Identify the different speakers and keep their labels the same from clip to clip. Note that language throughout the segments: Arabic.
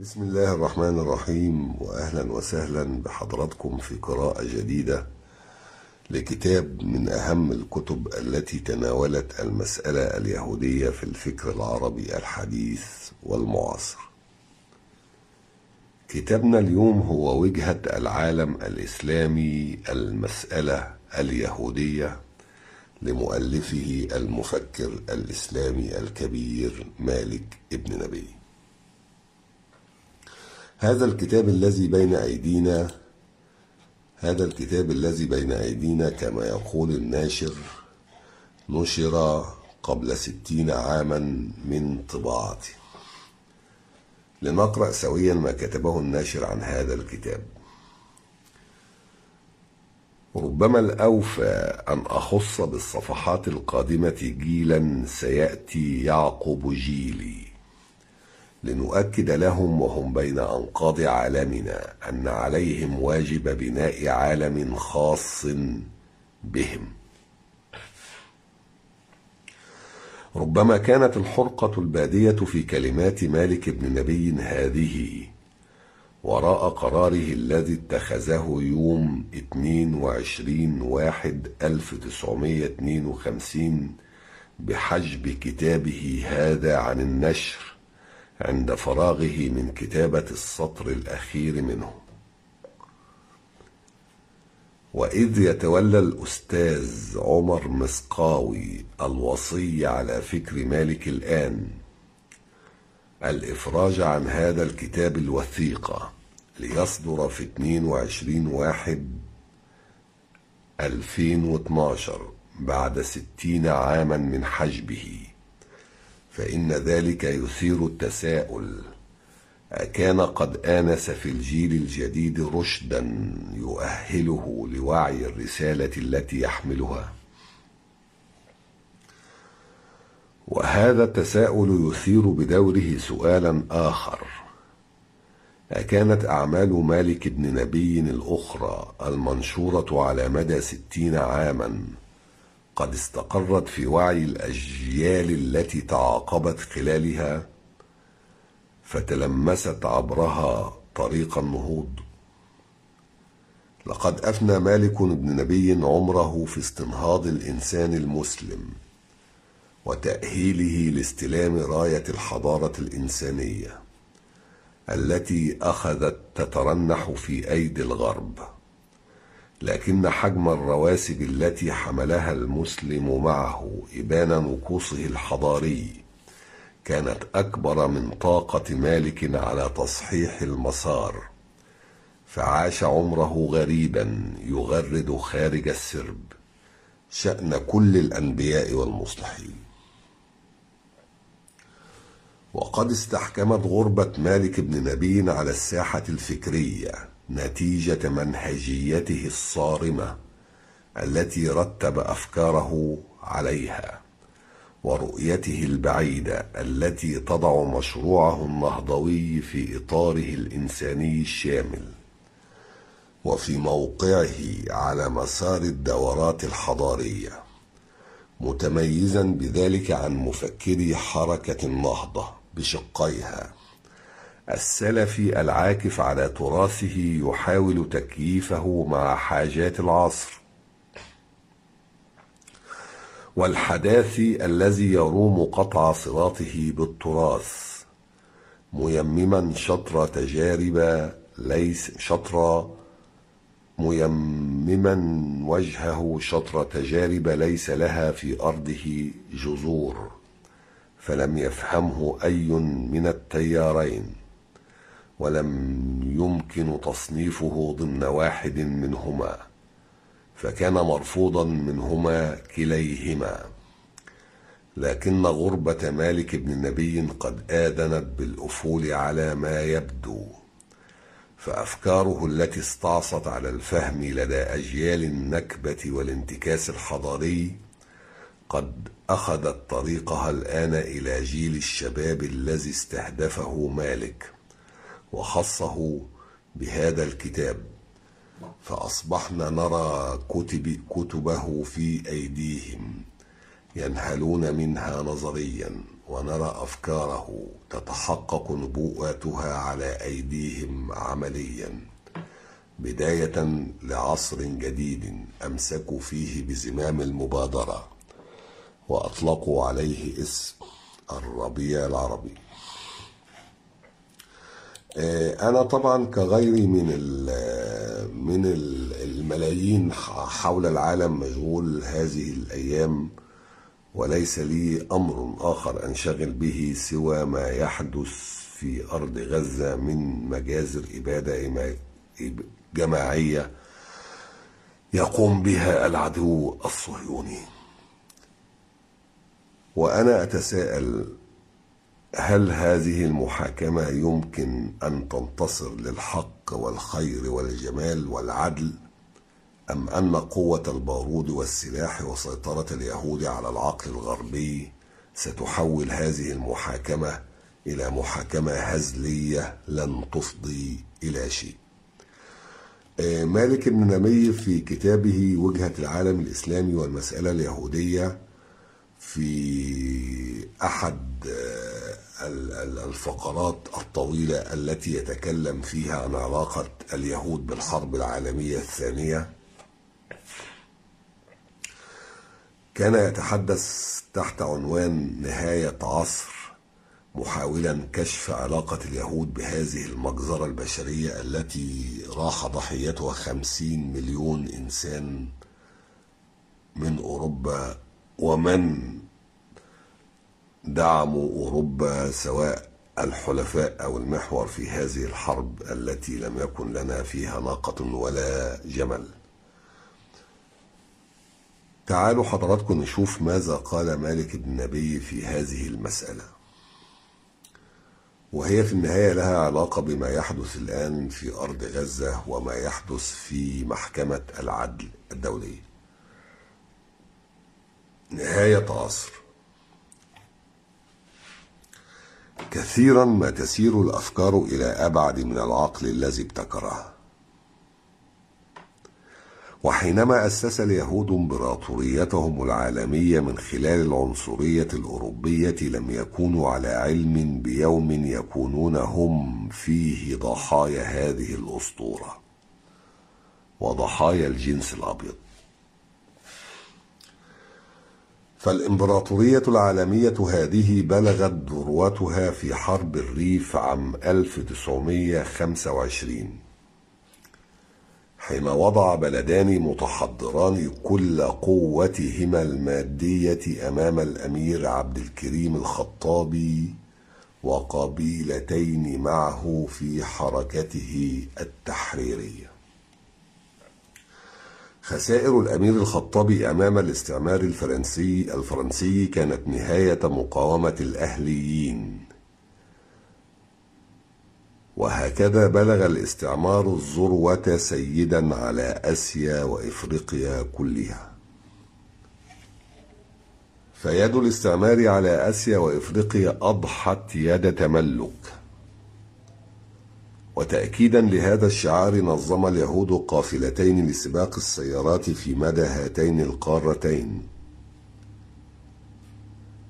Speaker 1: بسم الله الرحمن الرحيم واهلا وسهلا بحضراتكم في قراءة جديدة لكتاب من أهم الكتب التي تناولت المسألة اليهودية في الفكر العربي الحديث والمعاصر. كتابنا اليوم هو وجهة العالم الإسلامي المسألة اليهودية لمؤلفه المفكر الإسلامي الكبير مالك ابن نبي. هذا الكتاب الذي بين أيدينا هذا الكتاب الذي بين أيدينا كما يقول الناشر نشر قبل ستين عاما من طباعته. لنقرأ سويا ما كتبه الناشر عن هذا الكتاب. ربما الأوفى أن أخص بالصفحات القادمة جيلا سيأتي يعقب جيلي. لنؤكد لهم وهم بين أنقاض عالمنا أن عليهم واجب بناء عالم خاص بهم. ربما كانت الحرقة البادية في كلمات مالك بن نبي هذه وراء قراره الذي اتخذه يوم 22 واحد 1952 بحجب كتابه هذا عن النشر. عند فراغه من كتابة السطر الأخير منه. وإذ يتولى الأستاذ عمر مسقاوي الوصي على فكر مالك الآن الإفراج عن هذا الكتاب الوثيقة ليصدر في 22 واحد 2012 بعد ستين عاما من حجبه. فإن ذلك يثير التساؤل. أكان قد آنس في الجيل الجديد رشدا يؤهله لوعي الرسالة التي يحملها. وهذا التساؤل يثير بدوره سؤالا آخر. أكانت أعمال مالك بن نبي الأخرى المنشورة على مدى ستين عاماً. قد استقرت في وعي الأجيال التي تعاقبت خلالها فتلمست عبرها طريق النهوض. لقد أفنى مالك بن نبي عمره في استنهاض الإنسان المسلم وتأهيله لاستلام راية الحضارة الإنسانية التي أخذت تترنح في أيدي الغرب. لكن حجم الرواسب التي حملها المسلم معه إبان نقوصه الحضاري كانت أكبر من طاقة مالك على تصحيح المسار فعاش عمره غريبا يغرد خارج السرب شأن كل الأنبياء والمصلحين. وقد استحكمت غربة مالك بن نبي على الساحة الفكرية نتيجة منهجيته الصارمة التي رتب أفكاره عليها ورؤيته البعيدة التي تضع مشروعه النهضوي في إطاره الإنساني الشامل وفي موقعه على مسار الدورات الحضارية متميزا بذلك عن مفكري حركة النهضة بشقيها. السلفي العاكف على تراثه يحاول تكييفه مع حاجات العصر. والحداثي الذي يروم قطع صراطه بالتراث ميمما شطر تجارب ليس شطر ميمما وجهه شطر تجارب ليس لها في أرضه جذور فلم يفهمه أي من التيارين. ولم يمكن تصنيفه ضمن واحد منهما فكان مرفوضا منهما كليهما. لكن غربة مالك بن نبي قد آذنت بالأفول على ما يبدو فأفكاره التي استعصت على الفهم لدى أجيال النكبة والانتكاس الحضاري قد أخذت طريقها الآن إلى جيل الشباب الذي استهدفه مالك. وخصه بهذا الكتاب. فأصبحنا نرى كتب كتبه في أيديهم ينهلون منها نظريا ونرى أفكاره تتحقق نبوءاتها على أيديهم عمليا. بداية لعصر جديد أمسكوا فيه بزمام المبادرة وأطلقوا عليه اسم الربيع العربي. أنا طبعا كغيري من من الملايين حول العالم مشغول هذه الأيام وليس لي أمر آخر أنشغل به سوى ما يحدث في أرض غزة من مجازر إبادة جماعية يقوم بها العدو الصهيوني. وأنا أتساءل هل هذه المحاكمة يمكن أن تنتصر للحق والخير والجمال والعدل؟ أم أن قوة البارود والسلاح وسيطرة اليهود على العقل الغربي ستحول هذه المحاكمة إلى محاكمة هزلية لن تفضي إلى شيء؟ مالك بن نمي في كتابه وجهة العالم الإسلامي والمسألة اليهودية في أحد الفقرات الطويلة التي يتكلم فيها عن علاقة اليهود بالحرب العالمية الثانية. كان يتحدث تحت عنوان نهاية عصر محاولا كشف علاقة اليهود بهذه المجزرة البشرية التي راح ضحيتها خمسين مليون إنسان من أوروبا ومن دعموا أوروبا سواء الحلفاء أو المحور في هذه الحرب التي لم يكن لنا فيها ناقة ولا جمل. تعالوا حضراتكم نشوف ماذا قال مالك بن نبي في هذه المسألة. وهي في النهاية لها علاقة بما يحدث الآن في أرض غزة وما يحدث في محكمة العدل الدولية. نهاية عصر. كثيرا ما تسير الأفكار إلى أبعد من العقل الذي ابتكرها وحينما أسس اليهود إمبراطوريتهم العالمية من خلال العنصرية الأوروبية لم يكونوا على علم بيوم يكونون هم فيه ضحايا هذه الأسطورة وضحايا الجنس الأبيض. فالإمبراطورية العالمية هذه بلغت ذروتها في حرب الريف عام 1925 حين وضع بلدان متحضران كل قوتهما المادية أمام الأمير عبد الكريم الخطابي وقبيلتين معه في حركته التحريرية. خسائر الأمير الخطابي أمام الاستعمار الفرنسي الفرنسي كانت نهاية مقاومة الأهليين. وهكذا بلغ الاستعمار الذروة سيدا على آسيا وإفريقيا كلها. فيد الاستعمار على آسيا وإفريقيا أضحت يد تملك. وتأكيدا لهذا الشعار نظم اليهود قافلتين لسباق السيارات في مدى هاتين القارتين.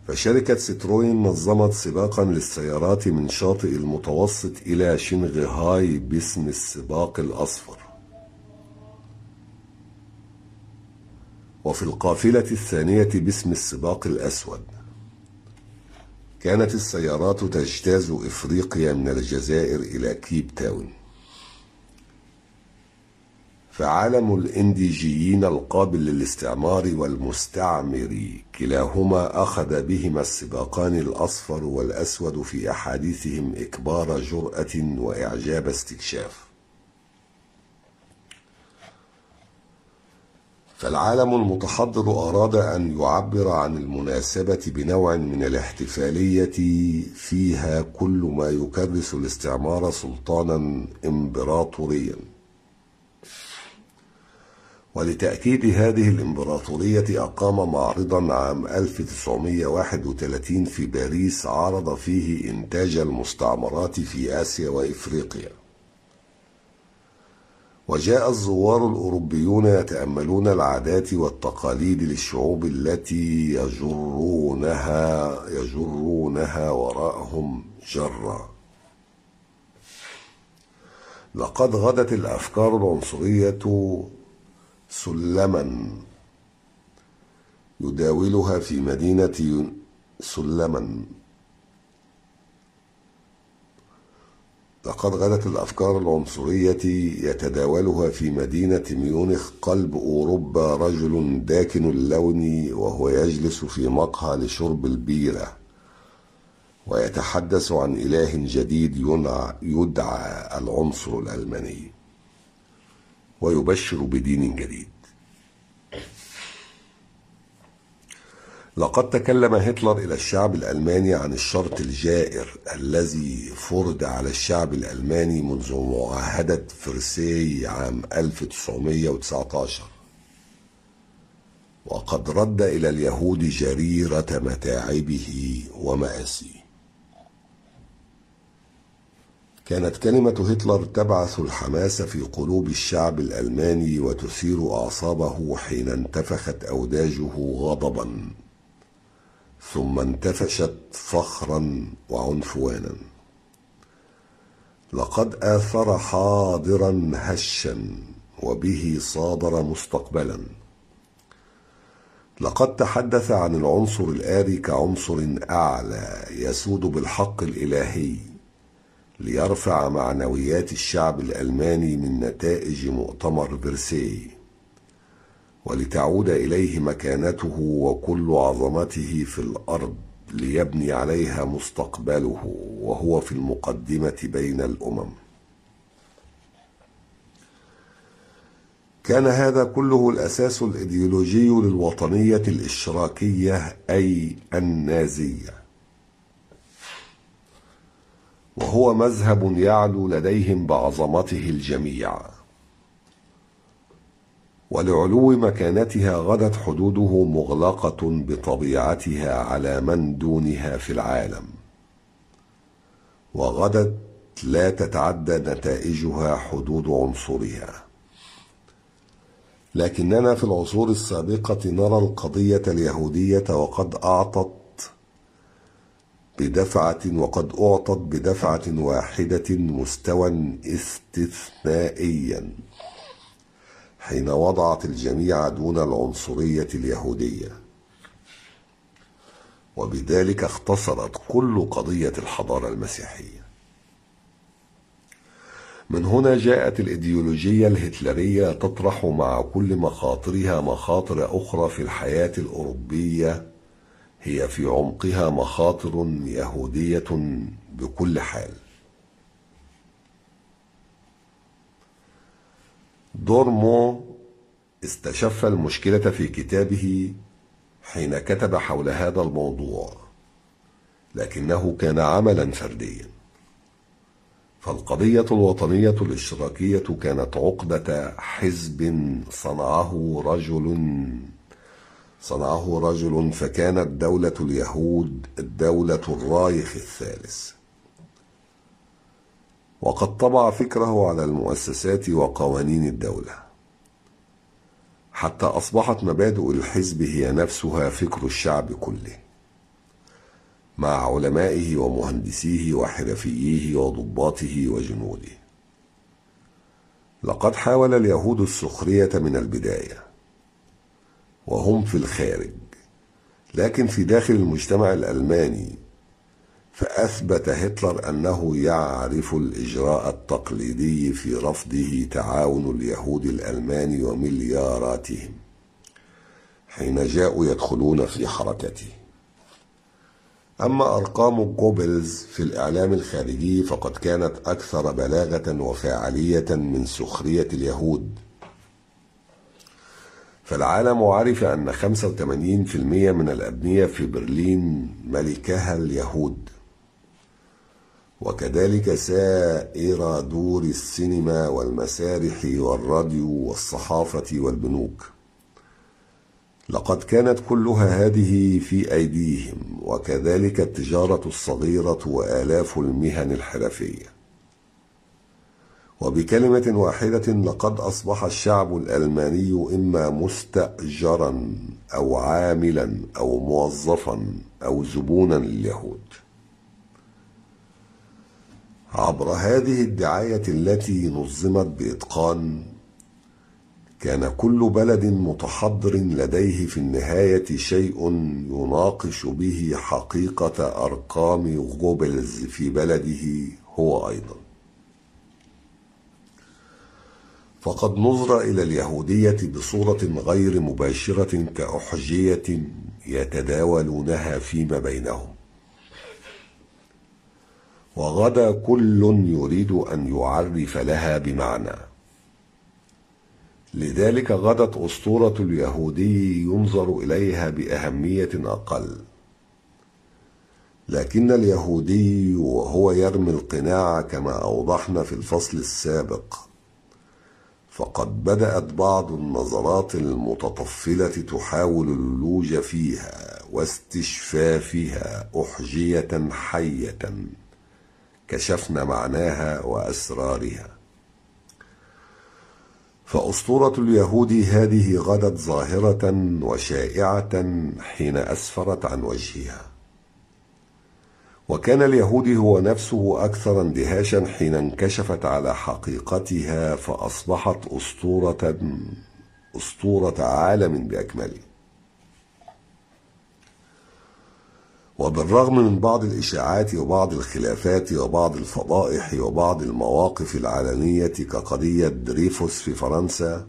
Speaker 1: فشركة ستروين نظمت سباقا للسيارات من شاطئ المتوسط إلى شنغهاي باسم السباق الأصفر. وفي القافلة الثانية باسم السباق الأسود كانت السيارات تجتاز إفريقيا من الجزائر إلى كيب تاون. فعالم الإنديجيين القابل للاستعمار والمستعمر كلاهما أخذ بهما السباقان الأصفر والأسود في أحاديثهم إكبار جرأة وإعجاب استكشاف. فالعالم المتحضر أراد أن يعبر عن المناسبة بنوع من الاحتفالية فيها كل ما يكرس الاستعمار سلطانا إمبراطوريا. ولتأكيد هذه الإمبراطورية أقام معرضا عام 1931 في باريس عرض فيه إنتاج المستعمرات في آسيا وإفريقيا. وجاء الزوار الأوروبيون يتأملون العادات والتقاليد للشعوب التي يجرونها يجرونها وراءهم جرا. لقد غدت الأفكار العنصرية سلما يداولها في مدينة سلما. لقد غدت الأفكار العنصرية يتداولها في مدينة ميونخ قلب أوروبا رجل داكن اللون وهو يجلس في مقهى لشرب البيرة ويتحدث عن إله جديد يدعى العنصر الألماني ويبشر بدين جديد. لقد تكلم هتلر إلى الشعب الألماني عن الشرط الجائر الذي فرض على الشعب الألماني منذ معاهدة فرساي عام 1919 وقد رد إلى اليهود جريرة متاعبه ومآسيه. كانت كلمة هتلر تبعث الحماس في قلوب الشعب الألماني وتثير أعصابه حين انتفخت أوداجه غضبا. ثم انتفشت فخرا وعنفوانا. لقد آثر حاضرا هشا وبه صادر مستقبلا. لقد تحدث عن العنصر الآري كعنصر أعلى يسود بالحق الإلهي ليرفع معنويات الشعب الألماني من نتائج مؤتمر فرساي ولتعود إليه مكانته وكل عظمته في الأرض ليبني عليها مستقبله وهو في المقدمة بين الأمم. كان هذا كله الأساس الإيديولوجي للوطنية الإشراكية أي النازية. وهو مذهب يعلو لديهم بعظمته الجميع ولعلو مكانتها غدت حدوده مغلقة بطبيعتها على من دونها في العالم. وغدت لا تتعدى نتائجها حدود عنصرها. لكننا في العصور السابقة نرى القضية اليهودية وقد أعطت بدفعة وقد أعطت بدفعة واحدة مستوى استثنائيا. حين وضعت الجميع دون العنصرية اليهودية. وبذلك اختصرت كل قضية الحضارة المسيحية. من هنا جاءت الإيديولوجية الهتلرية تطرح مع كل مخاطرها مخاطر أخرى في الحياة الأوروبية. هي في عمقها مخاطر يهودية بكل حال. دورمو استشف المشكلة في كتابه حين كتب حول هذا الموضوع لكنه كان عملا فرديا. فالقضية الوطنية الاشتراكية كانت عقدة حزب صنعه رجل صنعه رجل فكانت دولة اليهود الدولة الرايخ الثالث. وقد طبع فكره على المؤسسات وقوانين الدولة. حتى أصبحت مبادئ الحزب هي نفسها فكر الشعب كله. مع علمائه ومهندسيه وحرفييه وضباطه وجنوده. لقد حاول اليهود السخرية من البداية. وهم في الخارج. لكن في داخل المجتمع الألماني فأثبت هتلر أنه يعرف الإجراء التقليدي في رفضه تعاون اليهود الألمان وملياراتهم حين جاءوا يدخلون في حركته. أما أرقام جوبلز في الإعلام الخارجي فقد كانت أكثر بلاغة وفاعلية من سخرية اليهود. فالعالم عرف أن 85% من الأبنية في برلين ملكها اليهود. وكذلك سائر دور السينما والمسارح والراديو والصحافة والبنوك. لقد كانت كلها هذه في أيديهم وكذلك التجارة الصغيرة وآلاف المهن الحرفية. وبكلمة واحدة لقد أصبح الشعب الألماني إما مستأجرا أو عاملا أو موظفا أو زبونا لليهود. عبر هذه الدعاية التي نظمت بإتقان كان كل بلد متحضر لديه في النهاية شيء يناقش به حقيقة أرقام غوبلز في بلده هو أيضا. فقد نظر إلى اليهودية بصورة غير مباشرة كأحجية يتداولونها فيما بينهم. وغدا كل يريد أن يعرف لها بمعنى. لذلك غدت أسطورة اليهودي ينظر إليها بأهمية أقل. لكن اليهودي وهو يرمي القناع كما أوضحنا في الفصل السابق. فقد بدأت بعض النظرات المتطفلة تحاول اللوج فيها واستشفافها أحجية حية. كشفنا معناها وأسرارها. فأسطورة اليهود هذه غدت ظاهرة وشائعة حين أسفرت عن وجهها. وكان اليهودي هو نفسه أكثر اندهاشا حين انكشفت على حقيقتها فأصبحت أسطورة أسطورة عالم بأكمله. وبالرغم من بعض الإشاعات وبعض الخلافات وبعض الفضائح وبعض المواقف العلنية كقضية دريفوس في فرنسا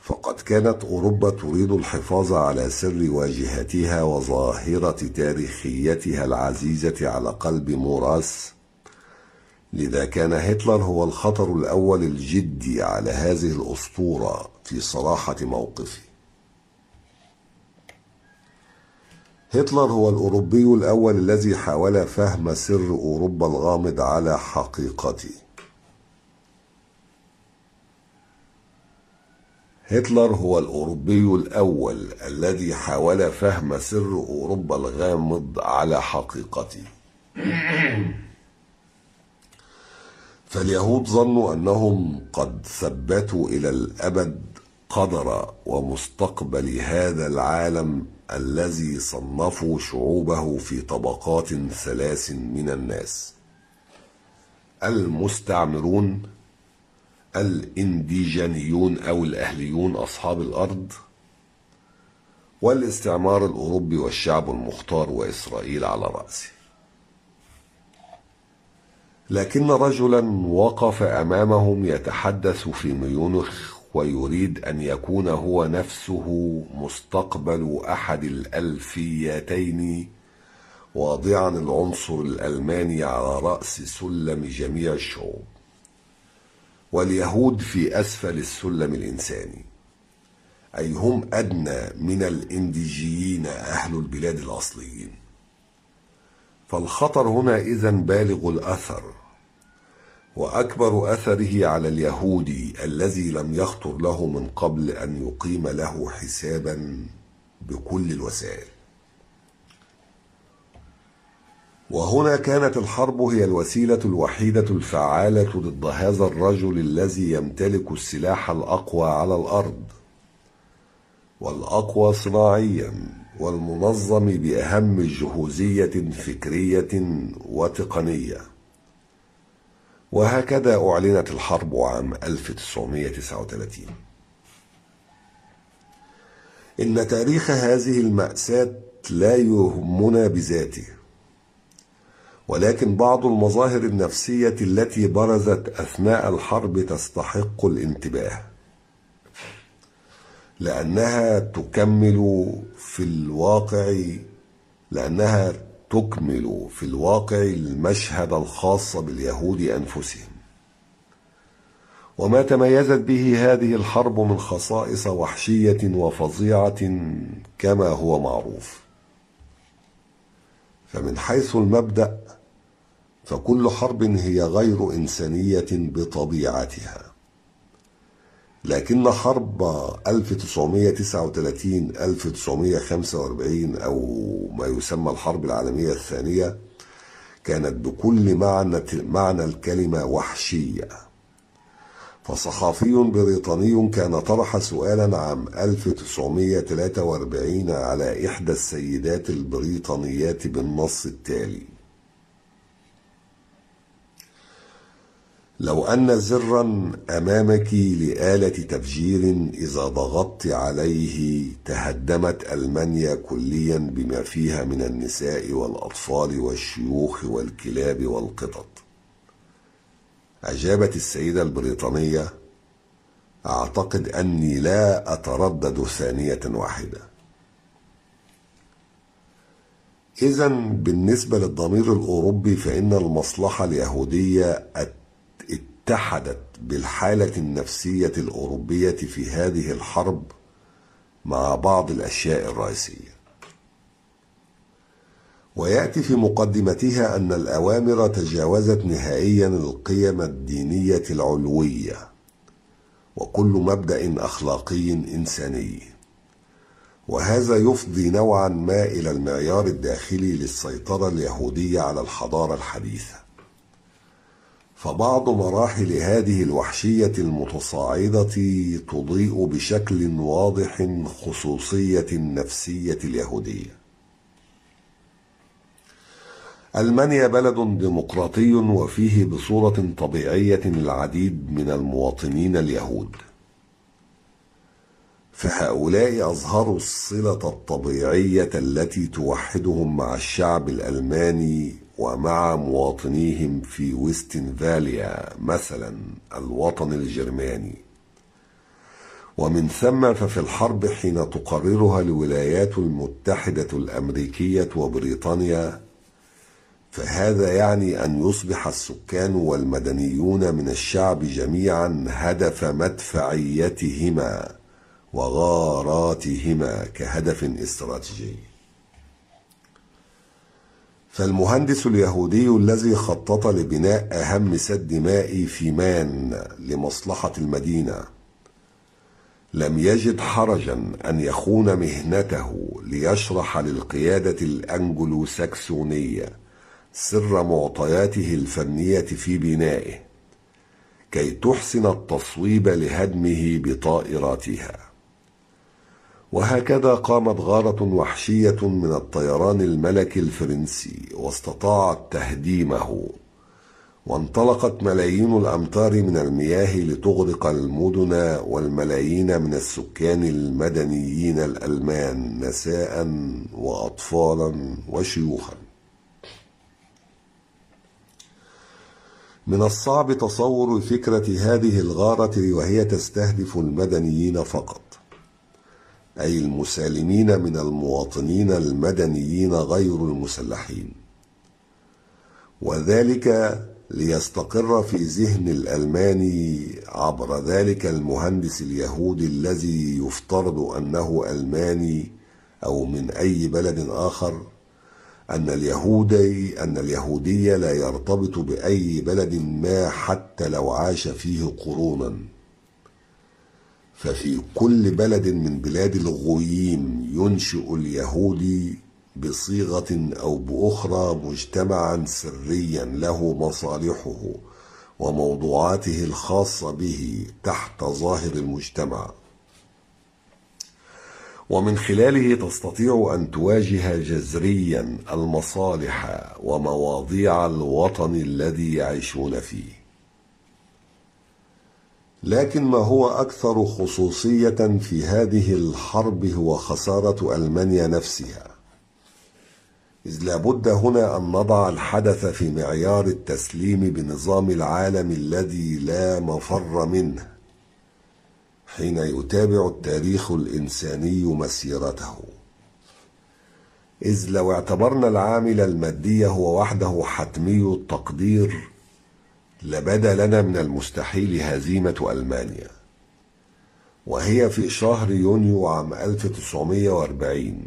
Speaker 1: فقد كانت أوروبا تريد الحفاظ على سر واجهتها وظاهرة تاريخيتها العزيزة على قلب موراس. لذا كان هتلر هو الخطر الأول الجدي على هذه الأسطورة في صراحة موقفه. هتلر هو الأوروبي الأول الذي حاول فهم سر أوروبا الغامض على حقيقته. هتلر هو الأوروبي الأول الذي حاول فهم سر أوروبا الغامض على حقيقته. فاليهود ظنوا أنهم قد ثبتوا إلى الأبد قدر ومستقبل هذا العالم الذي صنفوا شعوبه في طبقات ثلاث من الناس. المستعمرون الإنديجانيون أو الأهليون أصحاب الأرض والاستعمار الأوروبي والشعب المختار وإسرائيل على رأسه. لكن رجلا وقف أمامهم يتحدث في ميونخ ويريد أن يكون هو نفسه مستقبل أحد الألفيتين. واضعا العنصر الألماني على رأس سلم جميع الشعوب. واليهود في أسفل السلم الإنساني. أي هم أدنى من الإنديجيين أهل البلاد الأصليين. فالخطر هنا إذا بالغ الأثر. وأكبر أثره على اليهودي الذي لم يخطر له من قبل أن يقيم له حسابا بكل الوسائل. وهنا كانت الحرب هي الوسيلة الوحيدة الفعالة ضد هذا الرجل الذي يمتلك السلاح الأقوى على الأرض. والأقوى صناعيا والمنظم بأهم جهوزية فكرية وتقنية. وهكذا أعلنت الحرب عام 1939 إن تاريخ هذه المأساة لا يهمنا بذاته ولكن بعض المظاهر النفسية التي برزت أثناء الحرب تستحق الانتباه لأنها تكمل في الواقع لأنها تكمل في الواقع المشهد الخاص باليهود أنفسهم. وما تميزت به هذه الحرب من خصائص وحشية وفظيعة كما هو معروف. فمن حيث المبدأ فكل حرب هي غير إنسانية بطبيعتها. لكن حرب 1939 1945 أو ما يسمى الحرب العالمية الثانية كانت بكل معنى, معنى الكلمة وحشية. فصحافي بريطاني كان طرح سؤالا عام 1943 على إحدى السيدات البريطانيات بالنص التالي. لو أن زرا أمامك لآلة تفجير إذا ضغطت عليه تهدمت ألمانيا كليا بما فيها من النساء والأطفال والشيوخ والكلاب والقطط. أجابت السيدة البريطانية أعتقد أني لا أتردد ثانية واحدة. إذا بالنسبة للضمير الأوروبي فإن المصلحة اليهودية اتحدت بالحالة النفسية الأوروبية في هذه الحرب مع بعض الأشياء الرئيسية. ويأتي في مقدمتها أن الأوامر تجاوزت نهائيا القيم الدينية العلوية وكل مبدأ أخلاقي إنساني. وهذا يفضي نوعا ما إلى المعيار الداخلي للسيطرة اليهودية على الحضارة الحديثة. فبعض مراحل هذه الوحشية المتصاعدة تضيء بشكل واضح خصوصية النفسية اليهودية. ألمانيا بلد ديمقراطي وفيه بصورة طبيعية العديد من المواطنين اليهود. فهؤلاء أظهروا الصلة الطبيعية التي توحدهم مع الشعب الألماني ومع مواطنيهم في ويستنفاليا مثلا الوطن الجرماني. ومن ثم ففي الحرب حين تقررها الولايات المتحدة الأمريكية وبريطانيا فهذا يعني أن يصبح السكان والمدنيون من الشعب جميعا هدف مدفعيتهما وغاراتهما كهدف استراتيجي. فالمهندس اليهودي الذي خطط لبناء أهم سد مائي في مان لمصلحة المدينة لم يجد حرجا أن يخون مهنته ليشرح للقيادة الأنجلو ساكسونية سر معطياته الفنية في بنائه كي تحسن التصويب لهدمه بطائراتها. وهكذا قامت غارة وحشية من الطيران الملكي الفرنسي واستطاعت تهديمه. وانطلقت ملايين الأمتار من المياه لتغرق المدن والملايين من السكان المدنيين الألمان نساء وأطفالا وشيوخا. من الصعب تصور فكرة هذه الغارة وهي تستهدف المدنيين فقط. أي المسالمين من المواطنين المدنيين غير المسلحين. وذلك ليستقر في ذهن الألماني عبر ذلك المهندس اليهودي الذي يفترض أنه ألماني أو من أي بلد آخر أن اليهودي أن اليهودية لا يرتبط بأي بلد ما حتى لو عاش فيه قرونا. ففي كل بلد من بلاد الغويين ينشئ اليهودي بصيغة أو بأخرى مجتمعا سريا له مصالحه وموضوعاته الخاصة به تحت ظاهر المجتمع. ومن خلاله تستطيع أن تواجه جذريا المصالح ومواضيع الوطن الذي يعيشون فيه. لكن ما هو أكثر خصوصية في هذه الحرب هو خسارة ألمانيا نفسها. إذ لابد هنا أن نضع الحدث في معيار التسليم بنظام العالم الذي لا مفر منه حين يتابع التاريخ الإنساني مسيرته. إذ لو اعتبرنا العامل المادي هو وحده حتمي التقدير لبدأ لنا من المستحيل هزيمة ألمانيا وهي في شهر يونيو عام 1940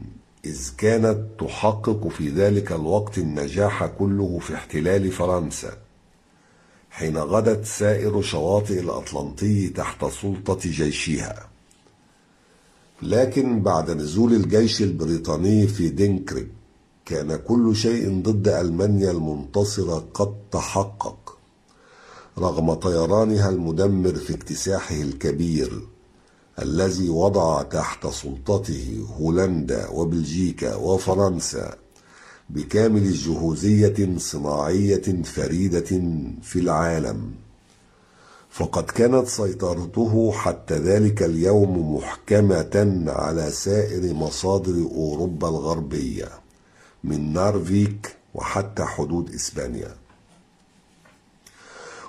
Speaker 1: إذ كانت تحقق في ذلك الوقت النجاح كله في احتلال فرنسا حين غدت سائر شواطئ الأطلنطي تحت سلطة جيشها. لكن بعد نزول الجيش البريطاني في دينكريك كان كل شيء ضد ألمانيا المنتصرة قد تحقق. رغم طيرانها المدمر في اكتساحه الكبير الذي وضع تحت سلطته هولندا وبلجيكا وفرنسا بكامل جهوزية صناعية فريدة في العالم. فقد كانت سيطرته حتى ذلك اليوم محكمة على سائر مصادر أوروبا الغربية من نارفيك وحتى حدود إسبانيا.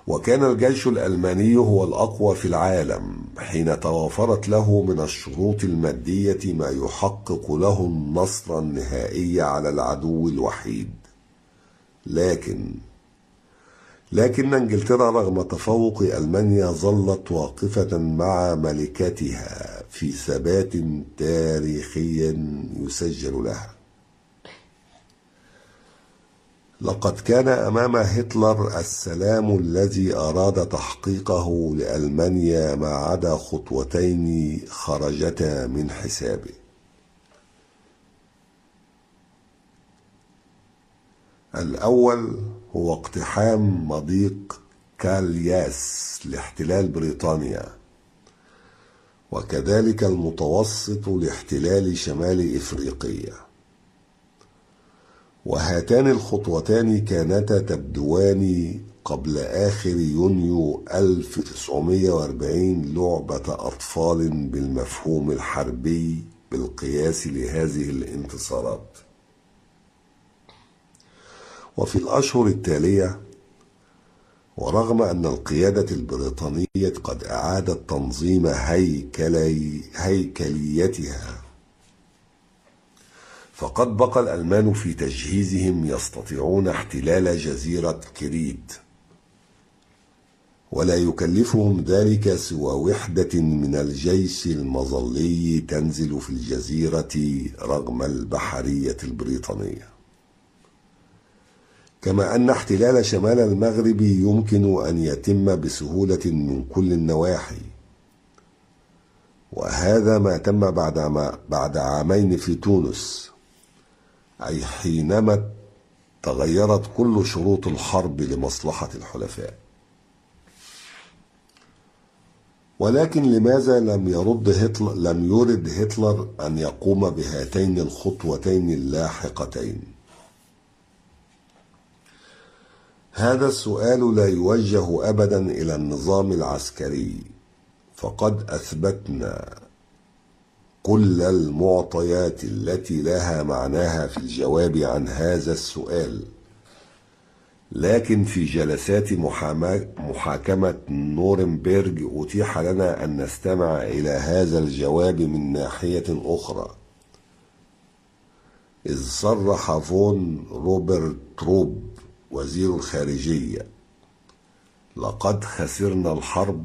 Speaker 1: وكان الجيش الألماني هو الأقوى في العالم حين توافرت له من الشروط المادية ما يحقق له النصر النهائي على العدو الوحيد. لكن لكن إنجلترا رغم تفوق ألمانيا ظلت واقفة مع ملكتها في ثبات تاريخي يسجل لها. لقد كان أمام هتلر السلام الذي أراد تحقيقه لألمانيا ما عدا خطوتين خرجتا من حسابه. الأول هو اقتحام مضيق كالياس لاحتلال بريطانيا وكذلك المتوسط لاحتلال شمال إفريقيا. وهاتان الخطوتان كانتا تبدوان قبل آخر يونيو 1940 لعبة أطفال بالمفهوم الحربي بالقياس لهذه الانتصارات. وفي الأشهر التالية ورغم أن القيادة البريطانية قد أعادت تنظيم هيكلي هيكليتها فقد بقى الألمان في تجهيزهم يستطيعون احتلال جزيرة كريت. ولا يكلفهم ذلك سوى وحدة من الجيش المظلي تنزل في الجزيرة رغم البحرية البريطانية. كما أن احتلال شمال المغرب يمكن أن يتم بسهولة من كل النواحي. وهذا ما تم بعد, ما بعد عامين في تونس. أي حينما تغيرت كل شروط الحرب لمصلحة الحلفاء. ولكن لماذا لم يرد هتلر لم يرد هتلر أن يقوم بهاتين الخطوتين اللاحقتين؟ هذا السؤال لا يوجه أبدا إلى النظام العسكري فقد أثبتنا كل المعطيات التي لها معناها في الجواب عن هذا السؤال. لكن في جلسات محاكمة نورنبرج أتيح لنا أن نستمع إلى هذا الجواب من ناحية أخرى. إذ صرح فون ريبنتروب وزير الخارجية لقد خسرنا الحرب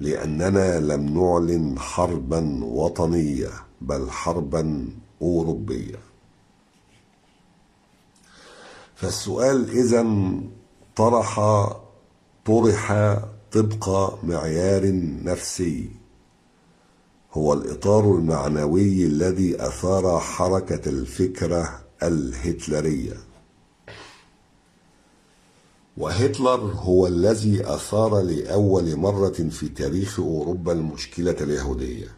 Speaker 1: لأننا لم نعلن حربا وطنية بل حربا أوروبية. فالسؤال إذا طرح طرح طبق معيار نفسي. هو الإطار المعنوي الذي أثار حركة الفكرة الهتلرية. وهتلر هو الذي أثار لأول مرة في تاريخ أوروبا المشكلة اليهودية.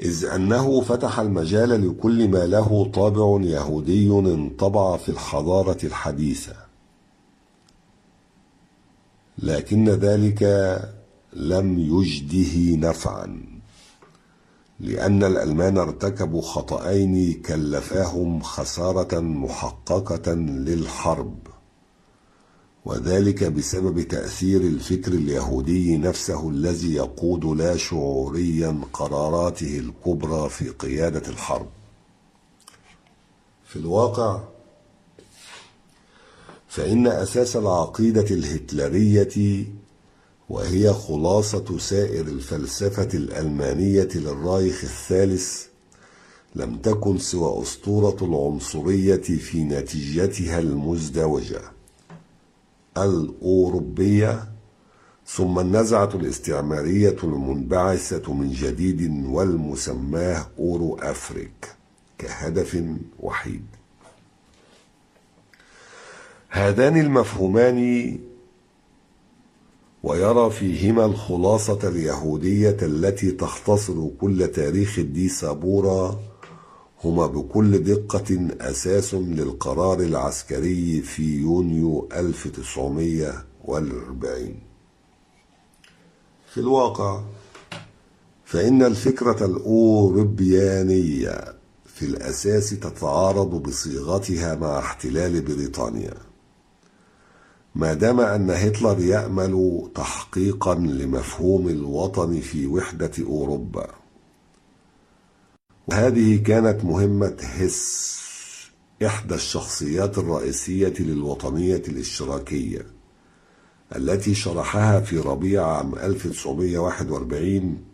Speaker 1: إذ أنه فتح المجال لكل ما له طابع يهودي انطبع في الحضارة الحديثة. لكن ذلك لم يجده نفعا. لأن الألمان ارتكبوا خطأين كلفاهم خسارة محققة للحرب. وذلك بسبب تأثير الفكر اليهودي نفسه الذي يقود لا شعوريا قراراته الكبرى في قيادة الحرب. في الواقع فإن أساس العقيدة الهتلرية وهي خلاصة سائر الفلسفة الألمانية للرايخ الثالث لم تكن سوى أسطورة العنصرية في نتيجتها المزدوجة. الأوروبية ثم النزعة الاستعمارية المنبعثة من جديد والمسماة أورو أفريك كهدف وحيد. هذان المفهومان ويرى فيهما الخلاصة اليهودية التي تختصر كل تاريخ الديسابورا هما بكل دقة أساس للقرار العسكري في يونيو 1940 في الواقع فإن الفكرة الأوروبيانية في الأساس تتعارض بصيغتها مع احتلال بريطانيا. ما دام أن هتلر يأمل تحقيقا لمفهوم الوطن في وحدة أوروبا. وهذه كانت مهمة هس إحدى الشخصيات الرئيسية للوطنية الاشتراكية التي شرحها في ربيع عام 1941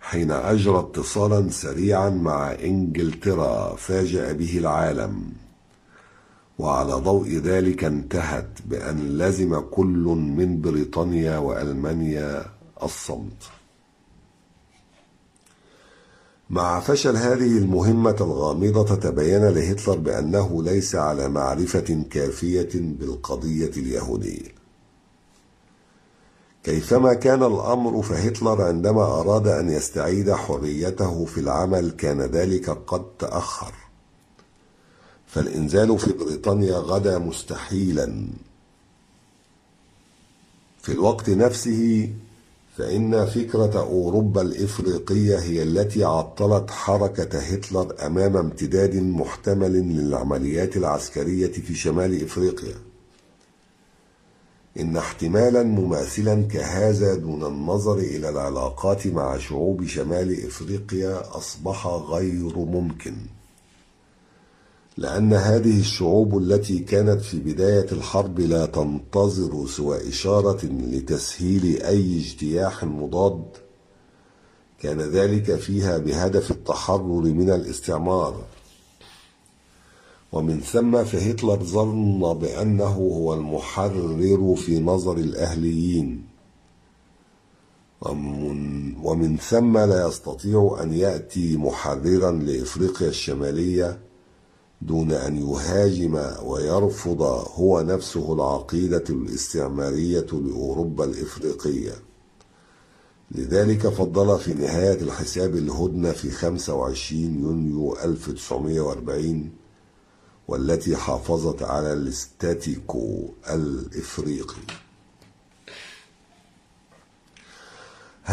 Speaker 1: حين أجرى اتصالا سريعا مع إنجلترا فاجأ به العالم. وعلى ضوء ذلك انتهت بأن لزم كل من بريطانيا وألمانيا الصمت. مع فشل هذه المهمة الغامضة تبين لهتلر بأنه ليس على معرفة كافية بالقضية اليهودية. كيفما كان الأمر فهتلر عندما أراد أن يستعيد حريته في العمل كان ذلك قد تأخر. فالإنزال في بريطانيا غدا مستحيلا. في الوقت نفسه فإن فكرة أوروبا الإفريقية هي التي عطلت حركة هتلر أمام امتداد محتمل للعمليات العسكرية في شمال إفريقيا. إن احتمالا مماثلا كهذا دون النظر إلى العلاقات مع شعوب شمال إفريقيا أصبح غير ممكن. لأن هذه الشعوب التي كانت في بداية الحرب لا تنتظر سوى إشارة لتسهيل أي اجتياح مضاد. كان ذلك فيها بهدف التحرر من الاستعمار. ومن ثم فهتلر ظن بأنه هو المحرر في نظر الأهليين. ومن, ومن ثم لا يستطيع أن يأتي محررا لإفريقيا الشمالية دون أن يهاجم ويرفض هو نفسه العقيدة الاستعمارية لأوروبا الإفريقية. لذلك فضل في نهاية الحساب الهدنة في 25 يونيو 1940 والتي حافظت على ال status quo الإفريقي.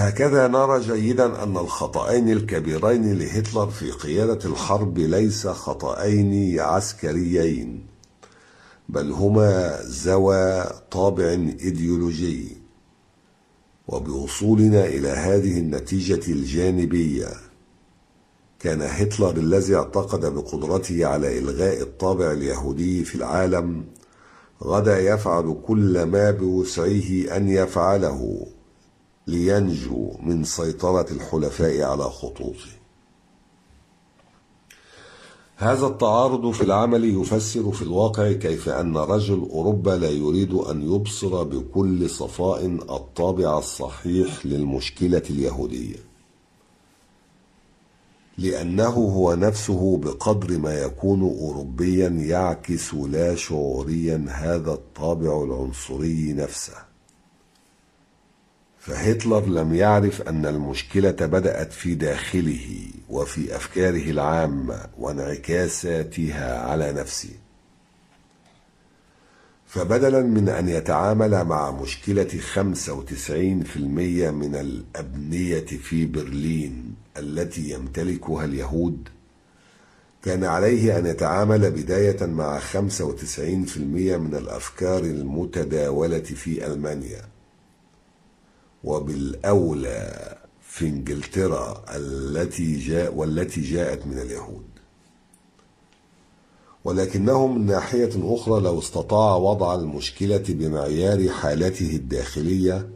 Speaker 1: هكذا نرى جيدا أن الخطأين الكبيرين لهتلر في قيادة الحرب ليس خطأين عسكريين بل هما ذوى طابع إيديولوجي. وبوصولنا إلى هذه النتيجة الجانبية كان هتلر الذي اعتقد بقدرته على إلغاء الطابع اليهودي في العالم غدا يفعل كل ما بوسعه أن يفعله. لينجو من سيطرة الحلفاء على خطوطه. هذا التعارض في العمل يفسر في الواقع كيف أن رجل أوروبا لا يريد أن يبصر بكل صفاء الطابع الصحيح للمشكلة اليهودية. لأنه هو نفسه بقدر ما يكون أوروبيا يعكس لا شعوريا هذا الطابع العنصري نفسه. فهتلر لم يعرف أن المشكلة بدأت في داخله وفي أفكاره العامة وانعكاساتها على نفسه. فبدلا من أن يتعامل مع مشكلة 95% من الأبنية في برلين التي يمتلكها اليهود كان عليه أن يتعامل بداية مع 95% من الأفكار المتداولة في ألمانيا. وبالأولى في انجلترا التي جاء والتي جاءت من اليهود. ولكنه من ناحية أخرى لو استطاع وضع المشكلة بمعيار حالته الداخلية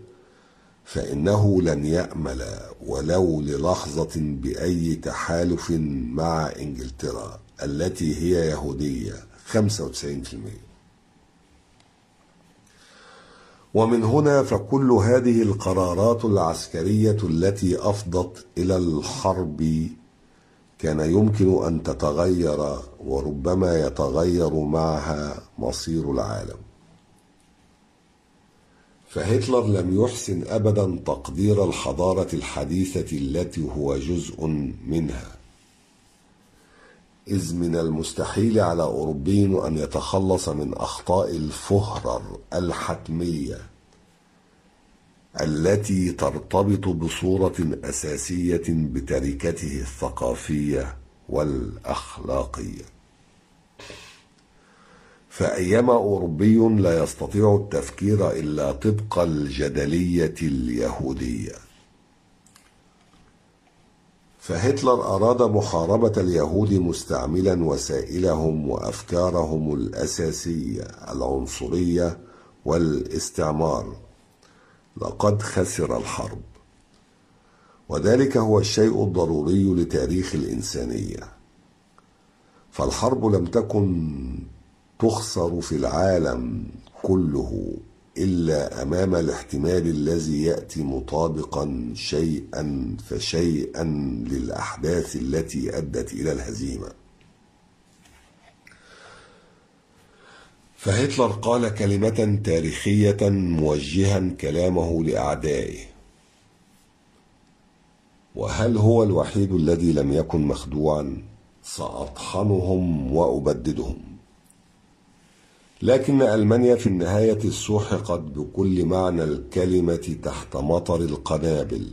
Speaker 1: فإنه لن يأمل ولو للحظة بأي تحالف مع إنجلترا التي هي يهودية. 95% ومن هنا فكل هذه القرارات العسكرية التي أفضت إلى الحرب كان يمكن أن تتغير وربما يتغير معها مصير العالم. فهتلر لم يحسن أبدا تقدير الحضارة الحديثة التي هو جزء منها. إذ من المستحيل على أوروبي أن يتخلص من أخطاء الفهرر الحتمية التي ترتبط بصورة أساسية بتركته الثقافية والأخلاقية. فأيما أوروبي لا يستطيع التفكير إلا طبق الجدلية اليهودية. فهتلر أراد محاربة اليهود مستعملا وسائلهم وأفكارهم الأساسية العنصرية والاستعمار. لقد خسر الحرب. وذلك هو الشيء الضروري لتاريخ الإنسانية. فالحرب لم تكن تخسر في العالم كله. إلا أمام الاحتمال الذي يأتي مطابقا شيئا فشيئا للأحداث التي أدت إلى الهزيمة. فهتلر قال كلمة تاريخية موجها كلامه لأعدائه. وهل هو الوحيد الذي لم يكن مخدوعا؟ سأطحنهم وأبددهم. لكن ألمانيا في النهاية سحقت بكل معنى الكلمة تحت مطر القنابل.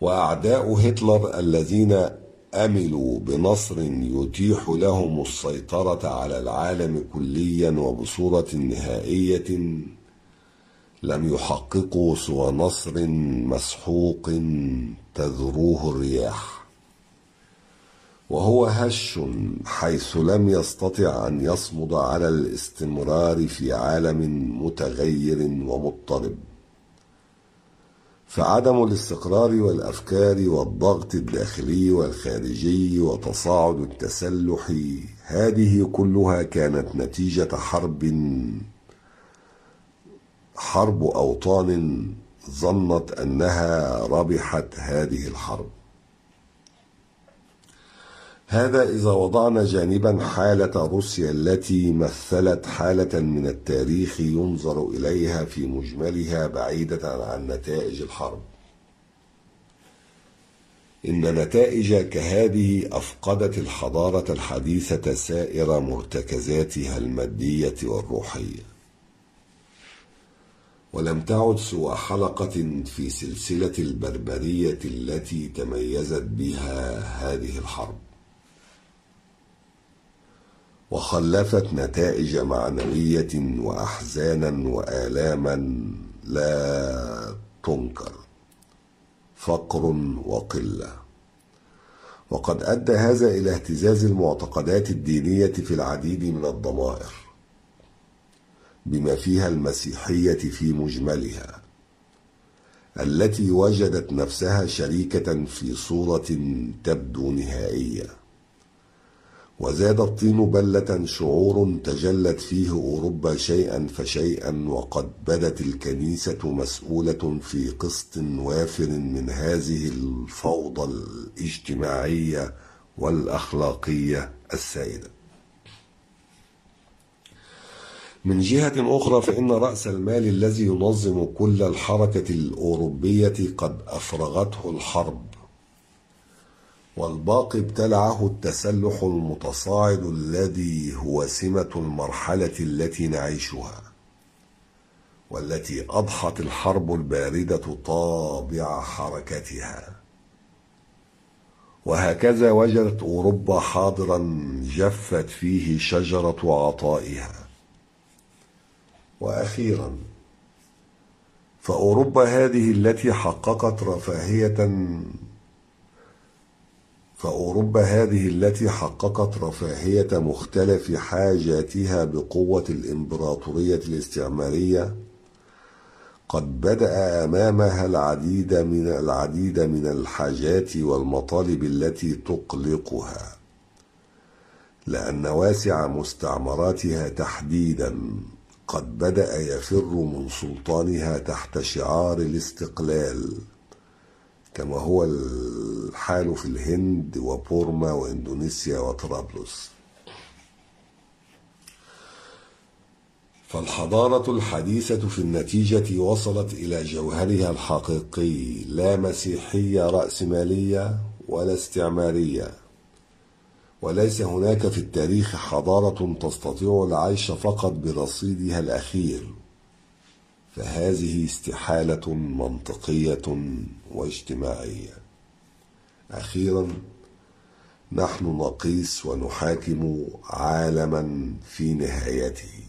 Speaker 1: وأعداء هتلر الذين أملوا بنصر يتيح لهم السيطرة على العالم كليا وبصورة نهائية لم يحققوا سوى نصر مسحوق تذروه الرياح. وهو هش حيث لم يستطع أن يصمد على الاستمرار في عالم متغير ومضطرب. فعدم الاستقرار والأفكار والضغط الداخلي والخارجي وتصاعد التسلح هذه كلها كانت نتيجة حرب حرب أوطان ظنت أنها ربحت هذه الحرب. هذا إذا وضعنا جانبا حالة روسيا التي مثلت حالة من التاريخ ينظر إليها في مجملها بعيدة عن نتائج الحرب. إن نتائج كهذه أفقدت الحضارة الحديثة سائر مرتكزاتها المادية والروحية. ولم تعد سوى حلقة في سلسلة البربرية التي تميزت بها هذه الحرب. وخلفت نتائج معنوية وأحزانا وآلاما لا تنكر فقر وقلة. وقد أدى هذا إلى اهتزاز المعتقدات الدينية في العديد من الضمائر بما فيها المسيحية في مجملها التي وجدت نفسها شريكة في صورة تبدو نهائية. وزاد الطين بلة شعور تجلت فيه أوروبا شيئا فشيئا وقد بدت الكنيسة مسؤولة في قسط وافر من هذه الفوضى الاجتماعية والأخلاقية السائدة. من جهة أخرى فإن رأس المال الذي ينظم كل الحركة الأوروبية قد أفرغته الحرب والباقي ابتلعه التسلح المتصاعد الذي هو سمة المرحلة التي نعيشها والتي أضحت الحرب الباردة طابع حركتها. وهكذا وجدت أوروبا حاضرا جفت فيه شجرة عطائها. وأخيرا فأوروبا هذه التي حققت رفاهية فأوروبا هذه التي حققت رفاهية مختلف حاجاتها بقوة الإمبراطورية الاستعمارية قد بدأ أمامها العديد من العديد من الحاجات والمطالب التي تقلقها لأن واسع مستعمراتها تحديدا قد بدأ يفر من سلطانها تحت شعار الاستقلال. كما هو الحال في الهند وبورما وإندونيسيا وطرابلس. فالحضارة الحديثة في النتيجة وصلت إلى جوهرها الحقيقي لا مسيحية رأسمالية ولا استعمارية. وليس هناك في التاريخ حضارة تستطيع العيش فقط برصيدها الأخير. فهذه استحالة منطقية. واجتماعية. أخيرا نحن نقيس ونحاكم عالما في نهايته.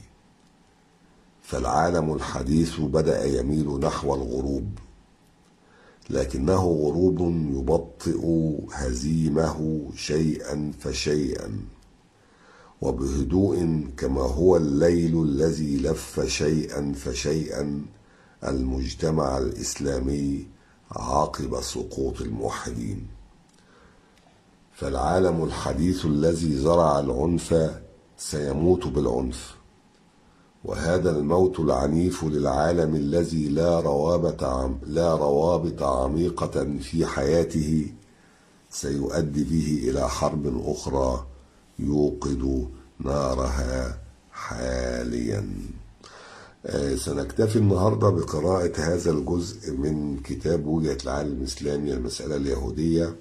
Speaker 1: فالعالم الحديث بدأ يميل نحو الغروب لكنه غروب يبطئ هزيمه شيئا فشيئا وبهدوء كما هو الليل الذي لف شيئا فشيئا المجتمع الإسلامي عقب سقوط الموحدين. فالعالم الحديث الذي زرع العنف سيموت بالعنف وهذا الموت العنيف للعالم الذي لا روابط عم لا روابط عميقة في حياته سيؤدي به إلى حرب أخرى يوقد نارها حاليا. سنكتفي النهارده بقراءة هذا الجزء من كتاب وجهة العالم الإسلامي المسألة اليهودية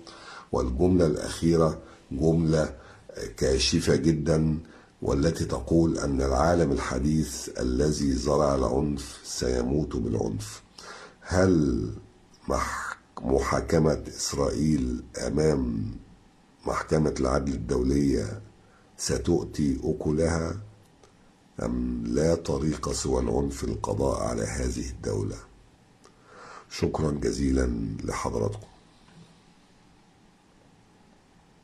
Speaker 1: والجملة الأخيرة جملة كاشفة جدا والتي تقول أن العالم الحديث الذي زرع العنف سيموت بالعنف. هل محاكمة إسرائيل أمام محكمة العدل الدولية ستؤتي أكلها؟ أم لا طريق سوى العنف القضاء على هذه الدولة؟ شكرا جزيلا لحضراتكم.